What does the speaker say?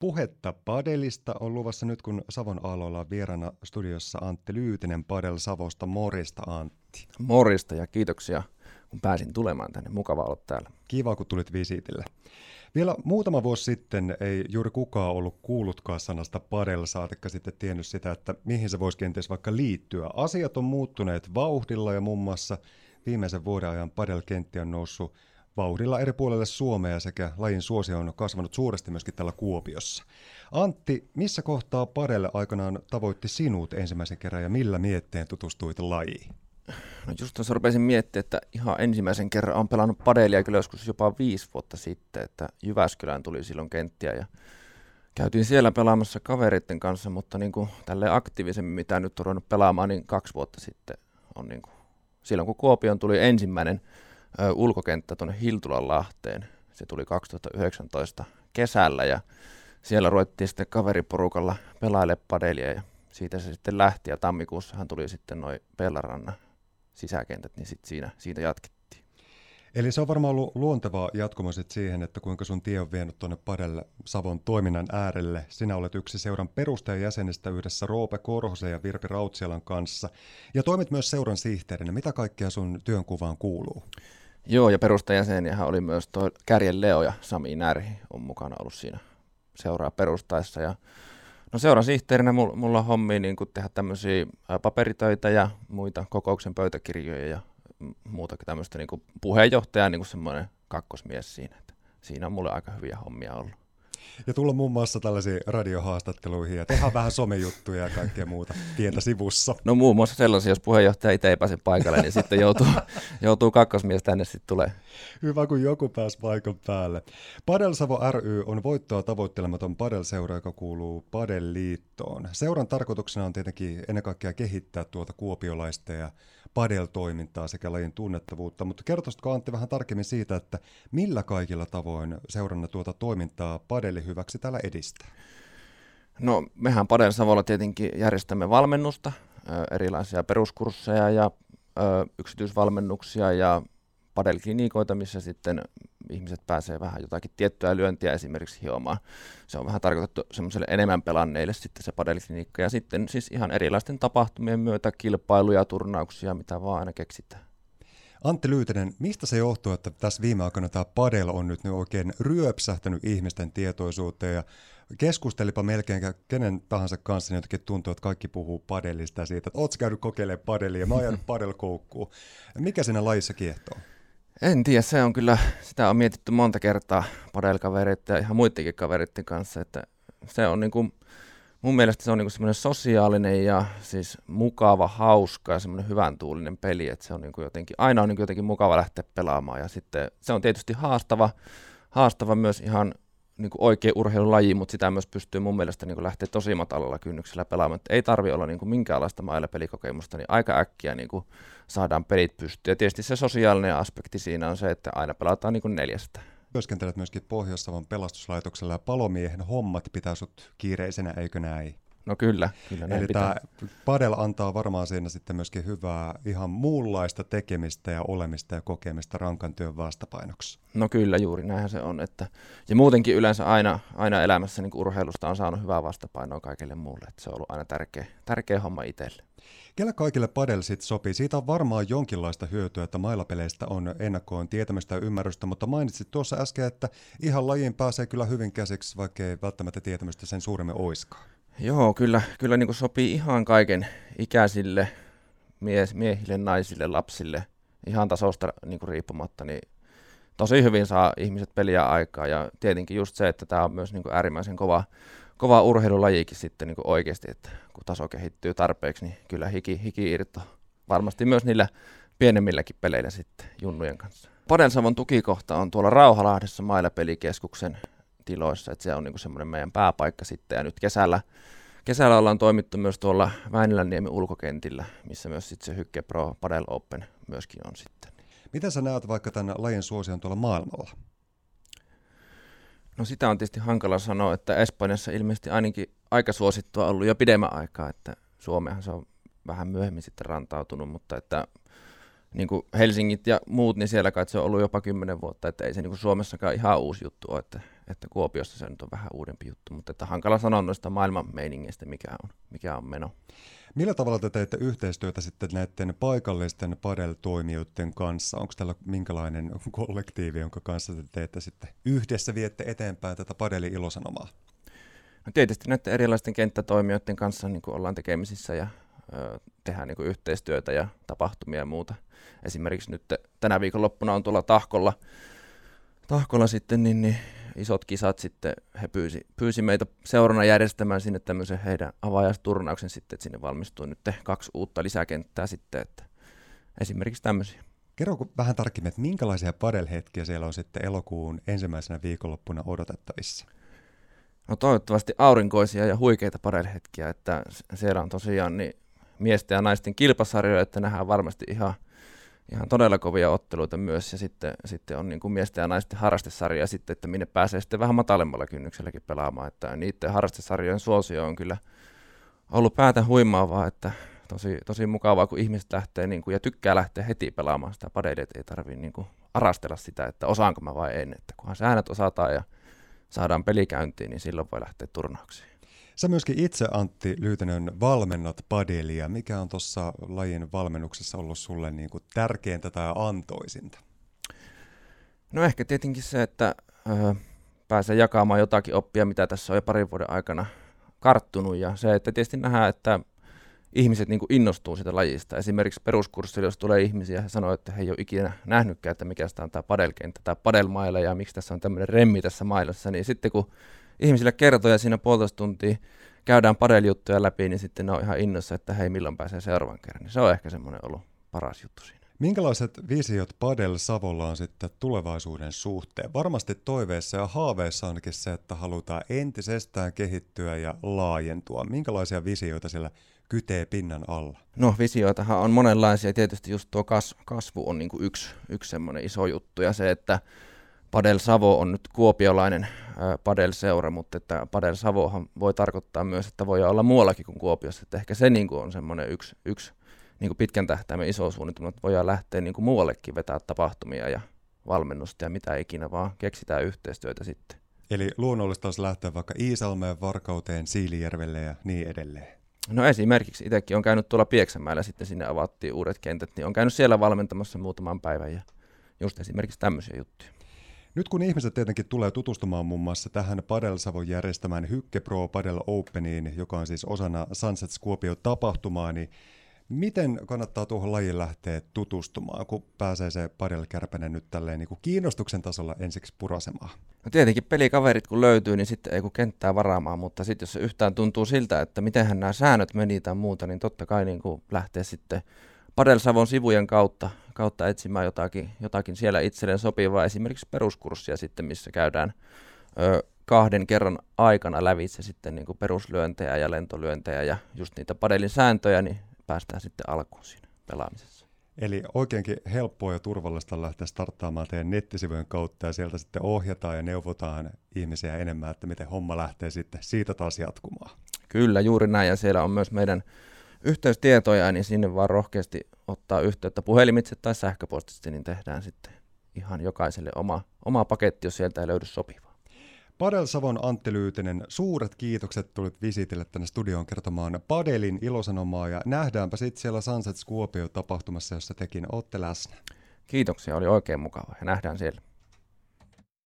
Puhetta padelista on luvassa nyt, kun Savon aloilla on vieraana studiossa Antti Lyytinen Padel Savosta. Morista Antti. Morista ja kiitoksia, kun pääsin tulemaan tänne. Mukava olla täällä. Kiva, kun tulit visitille. Vielä muutama vuosi sitten ei juuri kukaan ollut kuullutkaan sanasta padel, saatikka sitten tiennyt sitä, että mihin se voisi kenties vaikka liittyä. Asiat on muuttuneet vauhdilla ja muun muassa viimeisen vuoden ajan padelkenttä on noussut vauhdilla eri puolelle Suomea sekä lajin suosio on kasvanut suuresti myöskin täällä Kuopiossa. Antti, missä kohtaa padelle aikanaan tavoitti sinut ensimmäisen kerran ja millä mietteen tutustuit lajiin? No just tuossa rupesin miettimään, että ihan ensimmäisen kerran on pelannut padelia kyllä joskus jopa viisi vuotta sitten, että Jyväskylään tuli silloin kenttiä ja käytiin siellä pelaamassa kavereiden kanssa, mutta niin kuin tälle aktiivisemmin, mitä nyt on ruvennut pelaamaan, niin kaksi vuotta sitten on niin kuin, silloin kun Kuopioon tuli ensimmäinen ulkokenttä tuonne Hiltulan Lahteen, se tuli 2019 kesällä ja siellä ruvettiin sitten kaveriporukalla pelaile padelia ja siitä se sitten lähti ja tammikuussahan tuli sitten noin Pellarannan sisäkentät, niin sit siinä, siitä jatkettiin. Eli se on varmaan ollut luontevaa jatkumo siihen, että kuinka sun tie on vienyt tuonne Padelle Savon toiminnan äärelle. Sinä olet yksi seuran perustajajäsenistä yhdessä Roope Korhosen ja Virpi Rautsialan kanssa. Ja toimit myös seuran sihteerinä. Mitä kaikkea sun työnkuvaan kuuluu? Joo, ja perustajajäseniähän oli myös tuo Kärjen Leo ja Sami Närhi on mukana ollut siinä seuraa perustaessa. Ja No seurasihteerinä mulla on hommi niin tehdä tämmöisiä paperitöitä ja muita kokouksen pöytäkirjoja ja muuta tämmöistä niin puheenjohtaja niin semmoinen kakkosmies siinä. Että siinä on mulle aika hyviä hommia ollut. Ja tulla muun muassa tällaisiin radiohaastatteluihin ja tehdä vähän somejuttuja ja kaikkea muuta pientä sivussa. No muun muassa sellaisia, jos puheenjohtaja itse ei pääse paikalle, niin sitten joutuu, joutuu kakkosmies tänne sitten tulee. Hyvä, kun joku pääsi paikan päälle. Padelsavo ry on voittoa tavoittelematon padelseura, joka kuuluu Padelliittoon. Seuran tarkoituksena on tietenkin ennen kaikkea kehittää tuota kuopiolaista ja padel-toimintaa sekä lajin tunnettavuutta, mutta kertoisitko Antti vähän tarkemmin siitä, että millä kaikilla tavoin seuranna tuota toimintaa padelli hyväksi täällä edistää? No mehän Padel Savolla tietenkin järjestämme valmennusta, erilaisia peruskursseja ja yksityisvalmennuksia ja padelklinikoita, missä sitten ihmiset pääsee vähän jotakin tiettyä lyöntiä esimerkiksi hiomaan. Se on vähän tarkoitettu semmoiselle enemmän pelanneille sitten se padelklinikka. Ja sitten siis ihan erilaisten tapahtumien myötä kilpailuja, turnauksia, mitä vaan aina keksitään. Antti Lyytinen, mistä se johtuu, että tässä viime aikoina tämä padel on nyt oikein ryöpsähtänyt ihmisten tietoisuuteen ja keskustelipa melkein kenen tahansa kanssa, niin jotenkin tuntuu, että kaikki puhuu padelista ja siitä, että ootko käynyt kokeilemaan padelia, mä oon jäänyt padelkoukkuun. Mikä siinä lajissa kiehtoo? En tiedä, se on kyllä, sitä on mietitty monta kertaa padelkavereiden ja ihan muidenkin kavereiden kanssa, että se on niin kuin, mun mielestä se on niin semmoinen sosiaalinen ja siis mukava, hauska ja semmoinen hyvän tuulinen peli, että se on niin kuin jotenkin, aina on niin kuin jotenkin mukava lähteä pelaamaan ja sitten se on tietysti haastava, haastava myös ihan niin kuin oikea urheilulaji, mutta sitä myös pystyy mun mielestä niin kuin lähteä tosi matalalla kynnyksellä pelaamaan. Että ei tarvi olla niin kuin minkäänlaista mailla pelikokemusta, niin aika äkkiä niin kuin saadaan pelit pystyyn. Ja tietysti se sosiaalinen aspekti siinä on se, että aina pelataan niin kuin neljästä. Työskentelet myöskin Pohjois-Savon pelastuslaitoksella ja palomiehen hommat pitää sut kiireisenä, eikö näin? No kyllä, kyllä näin Eli pitää. tämä padel antaa varmaan siinä sitten myöskin hyvää ihan muunlaista tekemistä ja olemista ja kokemista rankan työn vastapainoksi. No kyllä, juuri näinhän se on. Että, ja muutenkin yleensä aina, aina elämässä niin urheilusta on saanut hyvää vastapainoa kaikille muulle. Että se on ollut aina tärkeä, tärkeä homma itselle. Kellä kaikille padel sit sopii? Siitä on varmaan jonkinlaista hyötyä, että mailapeleistä on ennakkoon tietämistä ja ymmärrystä, mutta mainitsit tuossa äsken, että ihan lajiin pääsee kyllä hyvin käsiksi, vaikka ei välttämättä tietämystä sen suuremmin oiskaan. Joo, kyllä, kyllä niin kuin sopii ihan kaiken ikäisille, mies, miehille, naisille, lapsille, ihan tasosta niin kuin riippumatta, niin tosi hyvin saa ihmiset peliä aikaa ja tietenkin just se, että tämä on myös niin kuin äärimmäisen kova, kova urheilulajikin sitten niin oikeasti, että kun taso kehittyy tarpeeksi, niin kyllä hiki, hiki irto. Varmasti myös niillä pienemmilläkin peleillä sitten junnujen kanssa. Padensavon tukikohta on tuolla Rauhalahdessa Mailapelikeskuksen tiloissa, että se on niinku semmoinen meidän pääpaikka sitten. Ja nyt kesällä, kesällä ollaan toimittu myös tuolla Väinilänniemen ulkokentillä, missä myös sitten se Hykke Pro Padel Open myöskin on sitten. Miten sä näet vaikka tämän lajin suosion tuolla maailmalla? No sitä on tietysti hankala sanoa, että Espanjassa ilmeisesti ainakin aika suosittua ollut jo pidemmän aikaa, että Suomehan se on vähän myöhemmin sitten rantautunut, mutta että niin kuin Helsingit ja muut, niin siellä kai se on ollut jopa kymmenen vuotta, että ei se niin kuin Suomessakaan ihan uusi juttu ole, että että Kuopiossa se nyt on vähän uudempi juttu, mutta että hankala sanoa noista maailman meiningeistä, mikä on, mikä on meno. Millä tavalla te teette yhteistyötä sitten näiden paikallisten padel-toimijoiden kanssa? Onko tällä minkälainen kollektiivi, jonka kanssa te teette sitten yhdessä viette eteenpäin tätä padelin ilosanomaa? No tietysti näiden erilaisten kenttätoimijoiden kanssa niin ollaan tekemisissä ja ö, tehdään niin yhteistyötä ja tapahtumia ja muuta. Esimerkiksi nyt tänä viikonloppuna on tuolla Tahkolla, Tahkolla sitten niin, niin isot kisat sitten, he pyysi, pyysi meitä seurana järjestämään sinne tämmöisen heidän avaajasturnauksen sitten, että sinne valmistuu nyt kaksi uutta lisäkenttää sitten, että esimerkiksi tämmöisiä. Kerro vähän tarkemmin, että minkälaisia padelhetkiä siellä on sitten elokuun ensimmäisenä viikonloppuna odotettavissa? No toivottavasti aurinkoisia ja huikeita padelhetkiä, että siellä on tosiaan niin miesten ja naisten kilpasarjoja, että nähdään varmasti ihan – ihan todella kovia otteluita myös, ja sitten, sitten on niin kuin miesten ja naisten harrastesarja sitten, että minne pääsee sitten vähän matalemmalla kynnykselläkin pelaamaan, että niiden harrastesarjojen suosio on kyllä ollut päätä huimaavaa, että tosi, tosi mukavaa, kun ihmiset lähtee niin kuin, ja tykkää lähteä heti pelaamaan sitä padeille, ei tarvitse niin kuin arastella sitä, että osaanko mä vai en, että kunhan säännöt osataan ja saadaan pelikäyntiin, niin silloin voi lähteä turnauksiin. Sä myöskin itse Antti Lyytänön valmennat padelia. Mikä on tuossa lajin valmennuksessa ollut sulle niin kuin tärkeintä tai antoisinta? No ehkä tietenkin se, että ö, pääsee jakamaan jotakin oppia, mitä tässä on jo parin vuoden aikana karttunut. Ja se, että tietysti nähdään, että ihmiset niin kuin innostuu sitä lajista. Esimerkiksi peruskurssilla, jos tulee ihmisiä ja sanoo, että he ei ole ikinä nähnytkään, että mikä sitä on tämä padelkenttä tai padelmailla ja miksi tässä on tämmöinen remmi tässä mailassa, niin sitten kun ihmisille kertoo ja siinä puolitoista tuntia käydään padeljuttuja läpi, niin sitten ne on ihan innossa, että hei milloin pääsee seuraavan kerran. Niin se on ehkä semmoinen ollut paras juttu siinä. Minkälaiset visiot Padel Savolla on sitten tulevaisuuden suhteen? Varmasti toiveissa ja haaveissa onkin se, että halutaan entisestään kehittyä ja laajentua. Minkälaisia visioita siellä kytee pinnan alla? No visioitahan on monenlaisia. Tietysti just tuo kasvu on niin kuin yksi, yksi semmoinen iso juttu ja se, että Padel Savo on nyt kuopiolainen Padel-seura, mutta että Padel Savohan voi tarkoittaa myös, että voi olla muuallakin kuin Kuopiossa. Että ehkä se niin kuin on semmoinen yksi, yksi niin kuin pitkän tähtäimen iso suunnitelma, että voidaan lähteä niin kuin muuallekin vetää tapahtumia ja valmennusta ja mitä ikinä, vaan keksitään yhteistyötä sitten. Eli luonnollista olisi lähteä vaikka Iisalmeen, Varkauteen, Siilijärvelle ja niin edelleen. No esimerkiksi itsekin on käynyt tuolla Pieksämäellä, sitten sinne avattiin uudet kentät, niin on käynyt siellä valmentamassa muutaman päivän ja just esimerkiksi tämmöisiä juttuja. Nyt kun ihmiset tietenkin tulee tutustumaan muun muassa tähän Padel Savon järjestämään Hykke Pro Padel Openiin, joka on siis osana Sunset Skopio tapahtumaa, niin miten kannattaa tuohon lajiin lähteä tutustumaan, kun pääsee se Padel Kärpänen nyt tälleen niin kuin kiinnostuksen tasolla ensiksi purasemaan? No tietenkin pelikaverit kun löytyy, niin sitten ei kun kenttää varaamaan, mutta sitten jos yhtään tuntuu siltä, että mitenhän nämä säännöt meni tai muuta, niin totta kai niin kuin lähtee sitten Padelsavon sivujen kautta, kautta etsimään jotakin, jotakin siellä itselleen sopivaa, esimerkiksi peruskurssia sitten, missä käydään ö, kahden kerran aikana lävitse sitten niin kuin peruslyöntejä ja lentolyöntejä ja just niitä padelin sääntöjä, niin päästään sitten alkuun siinä pelaamisessa. Eli oikeinkin helppoa ja turvallista lähteä starttaamaan teidän nettisivujen kautta ja sieltä sitten ohjataan ja neuvotaan ihmisiä enemmän, että miten homma lähtee sitten siitä taas jatkumaan. Kyllä, juuri näin ja siellä on myös meidän yhteystietoja, niin sinne vaan rohkeasti ottaa yhteyttä puhelimitse tai sähköpostitse, niin tehdään sitten ihan jokaiselle oma, oma paketti, jos sieltä ei löydy sopivaa. Padel Savon Antti Lyytinen, suuret kiitokset tulit visitille tänne studioon kertomaan Padelin ilosanomaa ja nähdäänpä sitten siellä Sunset Kuopio tapahtumassa, jossa tekin olette läsnä. Kiitoksia, oli oikein mukava ja nähdään siellä.